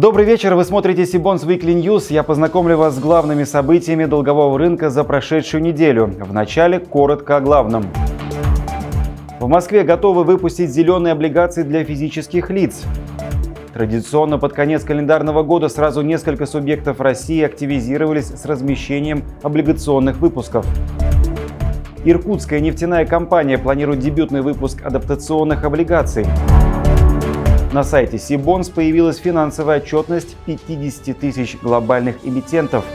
Добрый вечер, вы смотрите Сибонс Weekly News. Я познакомлю вас с главными событиями долгового рынка за прошедшую неделю. Вначале коротко о главном. В Москве готовы выпустить зеленые облигации для физических лиц. Традиционно под конец календарного года сразу несколько субъектов России активизировались с размещением облигационных выпусков. Иркутская нефтяная компания планирует дебютный выпуск адаптационных облигаций. На сайте Сибонс появилась финансовая отчетность 50 тысяч глобальных эмитентов –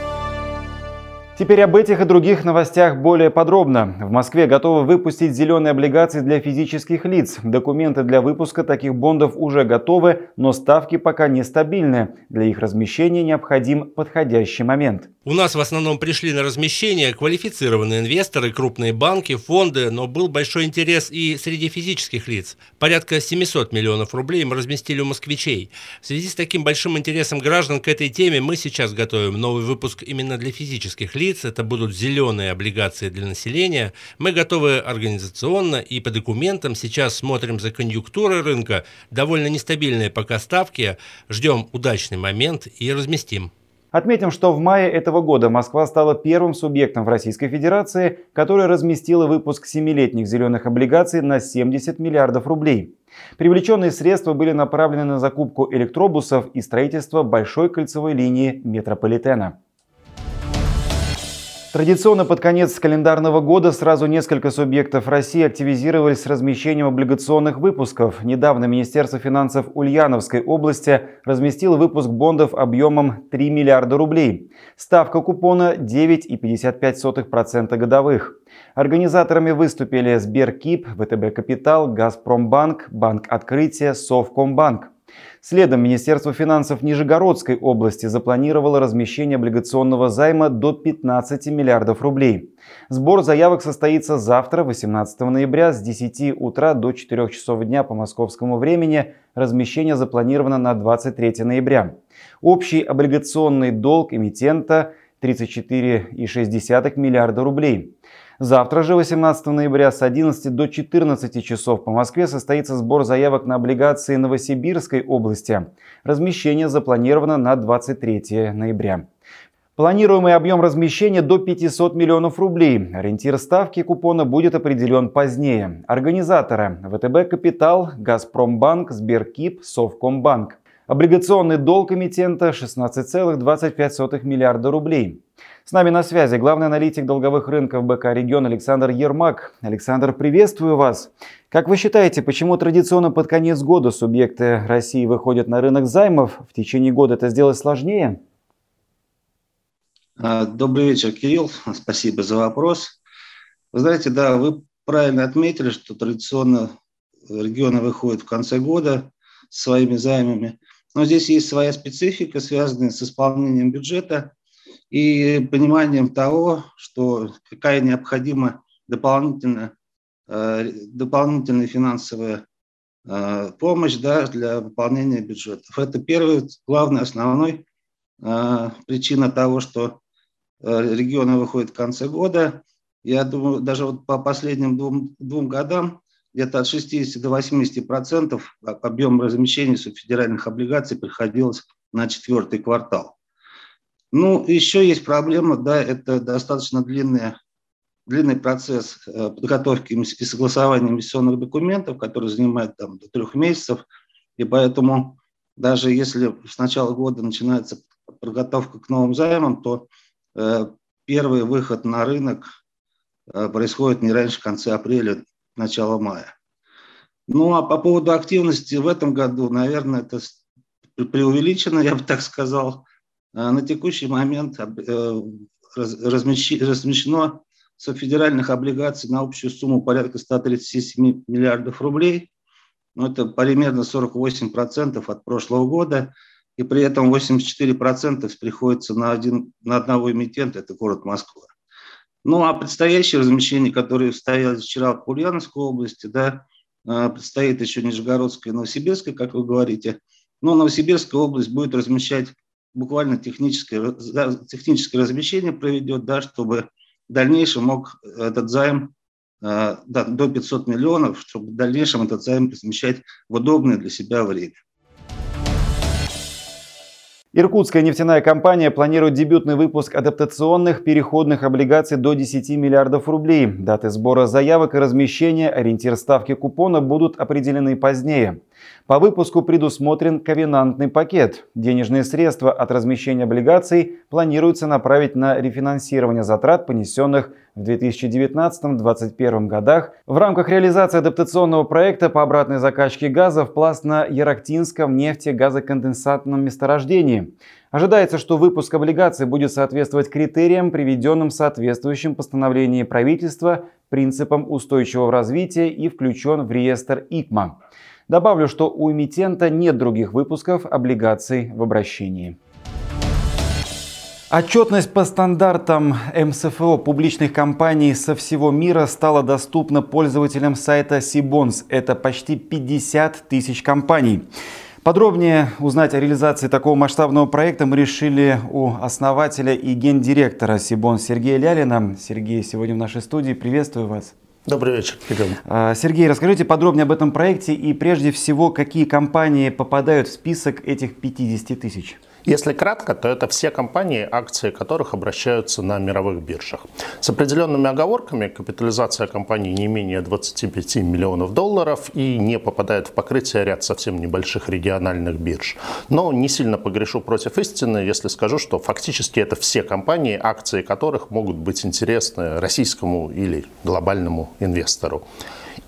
Теперь об этих и других новостях более подробно. В Москве готовы выпустить зеленые облигации для физических лиц. Документы для выпуска таких бондов уже готовы, но ставки пока нестабильны. Для их размещения необходим подходящий момент. У нас в основном пришли на размещение квалифицированные инвесторы, крупные банки, фонды, но был большой интерес и среди физических лиц. Порядка 700 миллионов рублей мы разместили у москвичей. В связи с таким большим интересом граждан к этой теме мы сейчас готовим новый выпуск именно для физических лиц это будут зеленые облигации для населения. Мы готовы организационно и по документам. Сейчас смотрим за конъюнктурой рынка. Довольно нестабильные пока ставки. Ждем удачный момент и разместим. Отметим, что в мае этого года Москва стала первым субъектом в Российской Федерации, который разместила выпуск семилетних зеленых облигаций на 70 миллиардов рублей. Привлеченные средства были направлены на закупку электробусов и строительство большой кольцевой линии метрополитена. Традиционно под конец календарного года сразу несколько субъектов России активизировались с размещением облигационных выпусков. Недавно Министерство финансов Ульяновской области разместило выпуск бондов объемом 3 миллиарда рублей. Ставка купона 9,55% годовых. Организаторами выступили Сберкип, ВТБ Капитал, Газпромбанк, Банк Открытия, Совкомбанк. Следом Министерство финансов Нижегородской области запланировало размещение облигационного займа до 15 миллиардов рублей. Сбор заявок состоится завтра, 18 ноября, с 10 утра до 4 часов дня по московскому времени. Размещение запланировано на 23 ноября. Общий облигационный долг эмитента 34,6 миллиарда рублей. Завтра же, 18 ноября, с 11 до 14 часов по Москве состоится сбор заявок на облигации Новосибирской области. Размещение запланировано на 23 ноября. Планируемый объем размещения до 500 миллионов рублей. Ориентир ставки купона будет определен позднее. Организаторы – ВТБ «Капитал», «Газпромбанк», «Сберкип», «Совкомбанк». Облигационный долг эмитента 16,25 миллиарда рублей. С нами на связи главный аналитик долговых рынков БК «Регион» Александр Ермак. Александр, приветствую вас. Как вы считаете, почему традиционно под конец года субъекты России выходят на рынок займов? В течение года это сделать сложнее? А, добрый вечер, Кирилл. Спасибо за вопрос. Вы знаете, да, вы правильно отметили, что традиционно регионы выходят в конце года своими займами. Но здесь есть своя специфика, связанная с исполнением бюджета и пониманием того, что какая необходима дополнительная, э, дополнительная финансовая э, помощь да, для выполнения бюджетов. Это первый, главный, основной э, причина того, что регионы выходят в конце года. Я думаю, даже вот по последним двум, двум годам где-то от 60 до 80 процентов объем размещения субфедеральных облигаций приходилось на четвертый квартал. Ну, еще есть проблема, да, это достаточно длинная, длинный процесс э, подготовки и согласования инвестиционных документов, который занимает там, до трех месяцев. И поэтому даже если с начала года начинается подготовка к новым займам, то э, первый выход на рынок э, происходит не раньше конца апреля, начала мая. Ну а по поводу активности в этом году, наверное, это преувеличено, я бы так сказал. А на текущий момент э, размещено федеральных облигаций на общую сумму порядка 137 миллиардов рублей. Ну, это примерно 48% от прошлого года. И при этом 84% приходится на, один, на одного эмитента, это город Москва. Ну, а предстоящее размещение, которое стояло вчера в Ульяновской области, да, а, предстоит еще Нижегородская и Новосибирская, как вы говорите. Но Новосибирская область будет размещать буквально техническое, техническое размещение проведет, да, чтобы в дальнейшем мог этот займ а, да, до 500 миллионов, чтобы в дальнейшем этот займ размещать в удобное для себя время. Иркутская нефтяная компания планирует дебютный выпуск адаптационных переходных облигаций до 10 миллиардов рублей. Даты сбора заявок и размещения, ориентир ставки купона будут определены позднее. По выпуску предусмотрен ковенантный пакет. Денежные средства от размещения облигаций планируется направить на рефинансирование затрат, понесенных в 2019-2021 годах в рамках реализации адаптационного проекта по обратной закачке газа в Пластно-Ярактинском нефтегазоконденсатном месторождении. Ожидается, что выпуск облигаций будет соответствовать критериям, приведенным в соответствующем постановлении правительства принципам устойчивого развития и включен в реестр ИКМА. Добавлю, что у эмитента нет других выпусков облигаций в обращении. Отчетность по стандартам МСФО публичных компаний со всего мира стала доступна пользователям сайта Сибонс. Это почти 50 тысяч компаний. Подробнее узнать о реализации такого масштабного проекта мы решили у основателя и гендиректора Сибон Сергея Лялина. Сергей сегодня в нашей студии. Приветствую вас. Добрый вечер, Кирилл. А, Сергей, расскажите подробнее об этом проекте и прежде всего, какие компании попадают в список этих 50 тысяч? Если кратко, то это все компании, акции которых обращаются на мировых биржах. С определенными оговорками капитализация компании не менее 25 миллионов долларов и не попадает в покрытие ряд совсем небольших региональных бирж. Но не сильно погрешу против истины, если скажу, что фактически это все компании, акции которых могут быть интересны российскому или глобальному инвестору.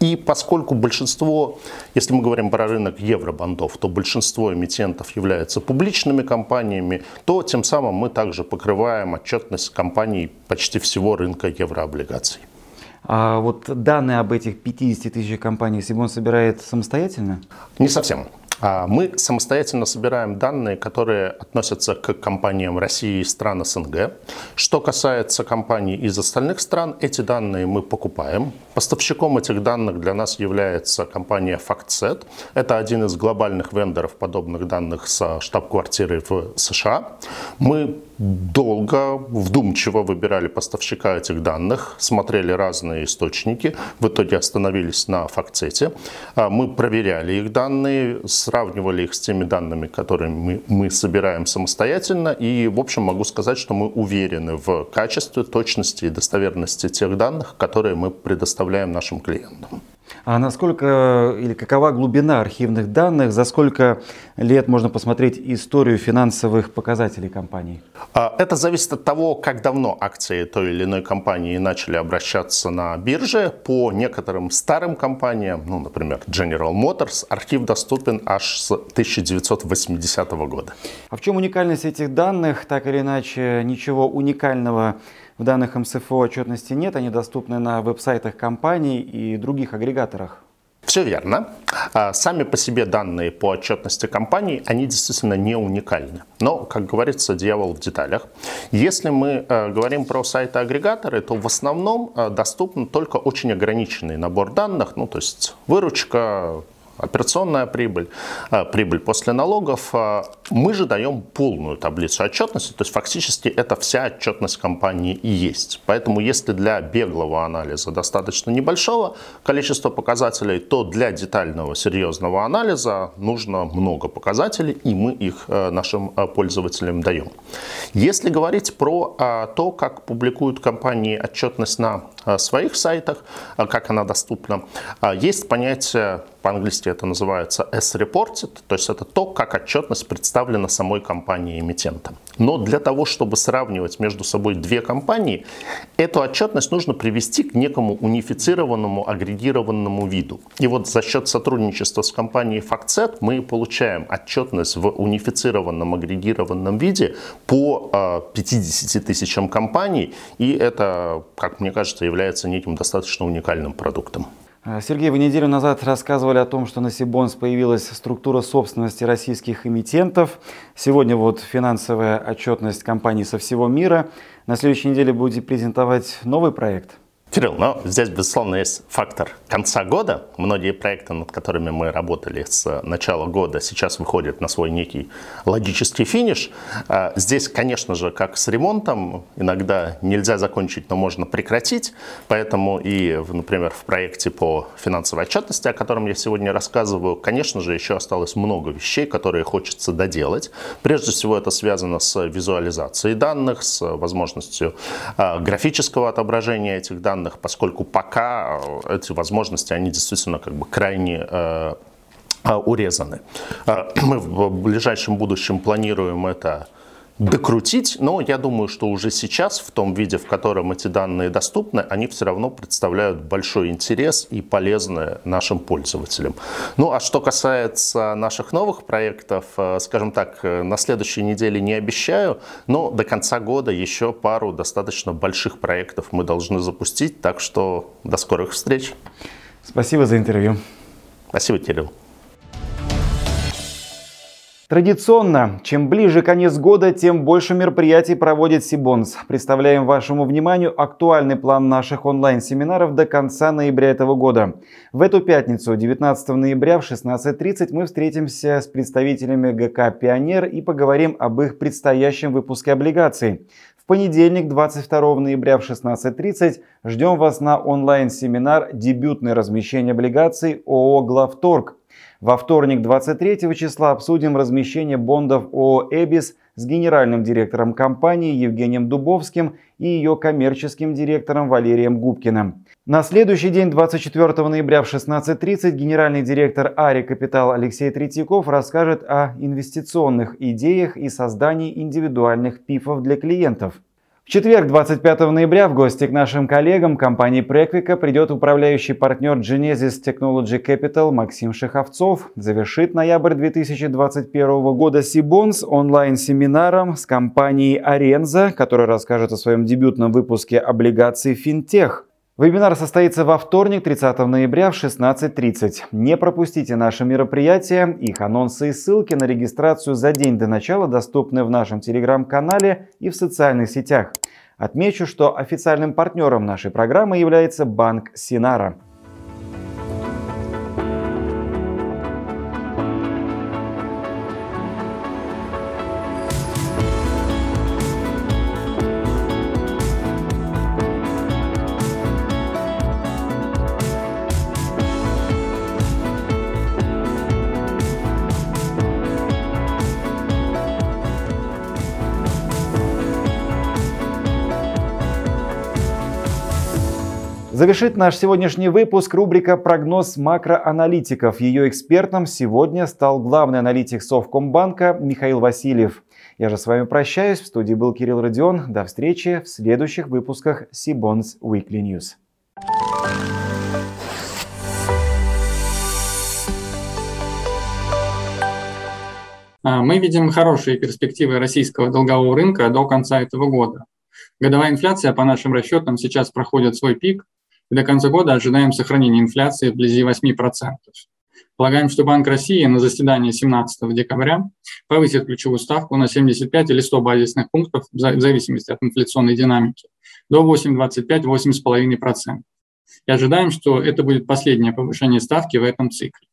И поскольку большинство, если мы говорим про рынок евробандов, то большинство эмитентов являются публичными компаниями, то тем самым мы также покрываем отчетность компаний почти всего рынка еврооблигаций. А вот данные об этих 50 тысяч компаниях Сибон собирает самостоятельно? Не совсем. А мы самостоятельно собираем данные, которые относятся к компаниям России и стран СНГ. Что касается компаний из остальных стран, эти данные мы покупаем. Поставщиком этих данных для нас является компания FactSet. Это один из глобальных вендоров подобных данных со штаб-квартирой в США. Мы долго, вдумчиво выбирали поставщика этих данных, смотрели разные источники, в итоге остановились на факцете. А мы проверяли их данные, сравнивали их с теми данными, которые мы, мы собираем самостоятельно. И, в общем, могу сказать, что мы уверены в качестве, точности и достоверности тех данных, которые мы предоставляем нашим клиентам. А насколько или какова глубина архивных данных, за сколько лет можно посмотреть историю финансовых показателей компании? А, это зависит от того, как давно акции той или иной компании начали обращаться на бирже. По некоторым старым компаниям, ну, например, General Motors, архив доступен аж с 1980 года. А в чем уникальность этих данных? Так или иначе, ничего уникального в данных МСФО отчетности нет, они доступны на веб-сайтах компаний и других агрегаторах. Все верно. А, сами по себе данные по отчетности компаний, они действительно не уникальны. Но, как говорится, дьявол в деталях. Если мы э, говорим про сайты-агрегаторы, то в основном э, доступен только очень ограниченный набор данных, ну то есть выручка, операционная прибыль, э, прибыль после налогов. Э, мы же даем полную таблицу отчетности, то есть фактически это вся отчетность компании и есть. Поэтому если для беглого анализа достаточно небольшого количества показателей, то для детального серьезного анализа нужно много показателей, и мы их э, нашим пользователям даем. Если говорить про то, как публикуют компании отчетность на своих сайтах, как она доступна, есть понятие по-английски это называется S-reported, то есть это то, как отчетность представлена самой компанией эмитента. Но для того, чтобы сравнивать между собой две компании, эту отчетность нужно привести к некому унифицированному, агрегированному виду. И вот за счет сотрудничества с компанией FactSet мы получаем отчетность в унифицированном, агрегированном виде по 50 а, тысячам компаний, и это, как мне кажется, является неким достаточно уникальным продуктом. А, Сергей, вы неделю назад рассказывали о том, что на Сибонс появилась структура собственности российских эмитентов. Сегодня вот финансовая отчетность компаний со всего мира. На следующей неделе будете презентовать новый проект. Кирилл, но здесь, безусловно, есть фактор конца года. Многие проекты, над которыми мы работали с начала года, сейчас выходят на свой некий логический финиш. А, здесь, конечно же, как с ремонтом, иногда нельзя закончить, но можно прекратить. Поэтому и, например, в проекте по финансовой отчетности, о котором я сегодня рассказываю, конечно же, еще осталось много вещей, которые хочется доделать. Прежде всего, это связано с визуализацией данных, с возможностью а, графического отображения этих данных, данных, поскольку пока э, эти возможности, они действительно как бы крайне э, э, урезаны. Мы в ближайшем будущем планируем это докрутить, но я думаю, что уже сейчас, в том виде, в котором эти данные доступны, они все равно представляют большой интерес и полезны нашим пользователям. Ну а что касается наших новых проектов, э, скажем так, э, на следующей неделе не обещаю, но до конца года еще пару достаточно больших проектов мы должны запустить, так что до скорых встреч. Спасибо за интервью. Спасибо, Кирилл. Традиционно, чем ближе конец года, тем больше мероприятий проводит Сибонс. Представляем вашему вниманию актуальный план наших онлайн-семинаров до конца ноября этого года. В эту пятницу, 19 ноября в 16.30 мы встретимся с представителями ГК «Пионер» и поговорим об их предстоящем выпуске облигаций. В понедельник, 22 ноября в 16.30 ждем вас на онлайн-семинар «Дебютное размещение облигаций ООО «Главторг». Во вторник 23 числа обсудим размещение бондов ООО «Эбис» с генеральным директором компании Евгением Дубовским и ее коммерческим директором Валерием Губкиным. На следующий день, 24 ноября в 16.30, генеральный директор Ари Капитал Алексей Третьяков расскажет о инвестиционных идеях и создании индивидуальных пифов для клиентов. В четверг, 25 ноября, в гости к нашим коллегам компании Prequica придет управляющий партнер Genesis Technology Capital Максим Шеховцов. Завершит ноябрь 2021 года Сибонс онлайн-семинаром с компанией Аренза, которая расскажет о своем дебютном выпуске облигаций Финтех. Вебинар состоится во вторник, 30 ноября в 16.30. Не пропустите наши мероприятия. Их анонсы и ссылки на регистрацию за день до начала доступны в нашем телеграм-канале и в социальных сетях. Отмечу, что официальным партнером нашей программы является банк Синара. Завершит наш сегодняшний выпуск рубрика «Прогноз макроаналитиков». Ее экспертом сегодня стал главный аналитик Совкомбанка Михаил Васильев. Я же с вами прощаюсь. В студии был Кирилл Родион. До встречи в следующих выпусках Сибонс Weekly News. А, мы видим хорошие перспективы российского долгового рынка до конца этого года. Годовая инфляция, по нашим расчетам, сейчас проходит свой пик, и до конца года ожидаем сохранения инфляции вблизи 8%. Полагаем, что Банк России на заседании 17 декабря повысит ключевую ставку на 75 или 100 базисных пунктов в зависимости от инфляционной динамики до 8,25-8,5%. И ожидаем, что это будет последнее повышение ставки в этом цикле.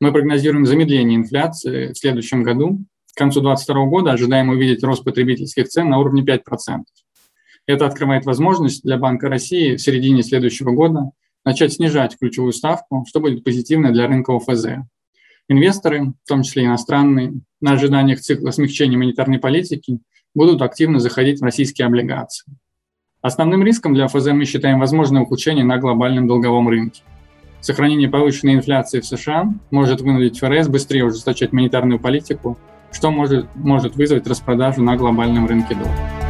Мы прогнозируем замедление инфляции в следующем году. К концу 2022 года ожидаем увидеть рост потребительских цен на уровне 5%. Это открывает возможность для Банка России в середине следующего года начать снижать ключевую ставку, что будет позитивно для рынка ОФЗ. Инвесторы, в том числе иностранные, на ожиданиях цикла смягчения монетарной политики будут активно заходить в российские облигации. Основным риском для ОФЗ мы считаем возможное ухудшение на глобальном долговом рынке. Сохранение повышенной инфляции в США может вынудить ФРС быстрее ужесточать монетарную политику, что может, может вызвать распродажу на глобальном рынке доллара.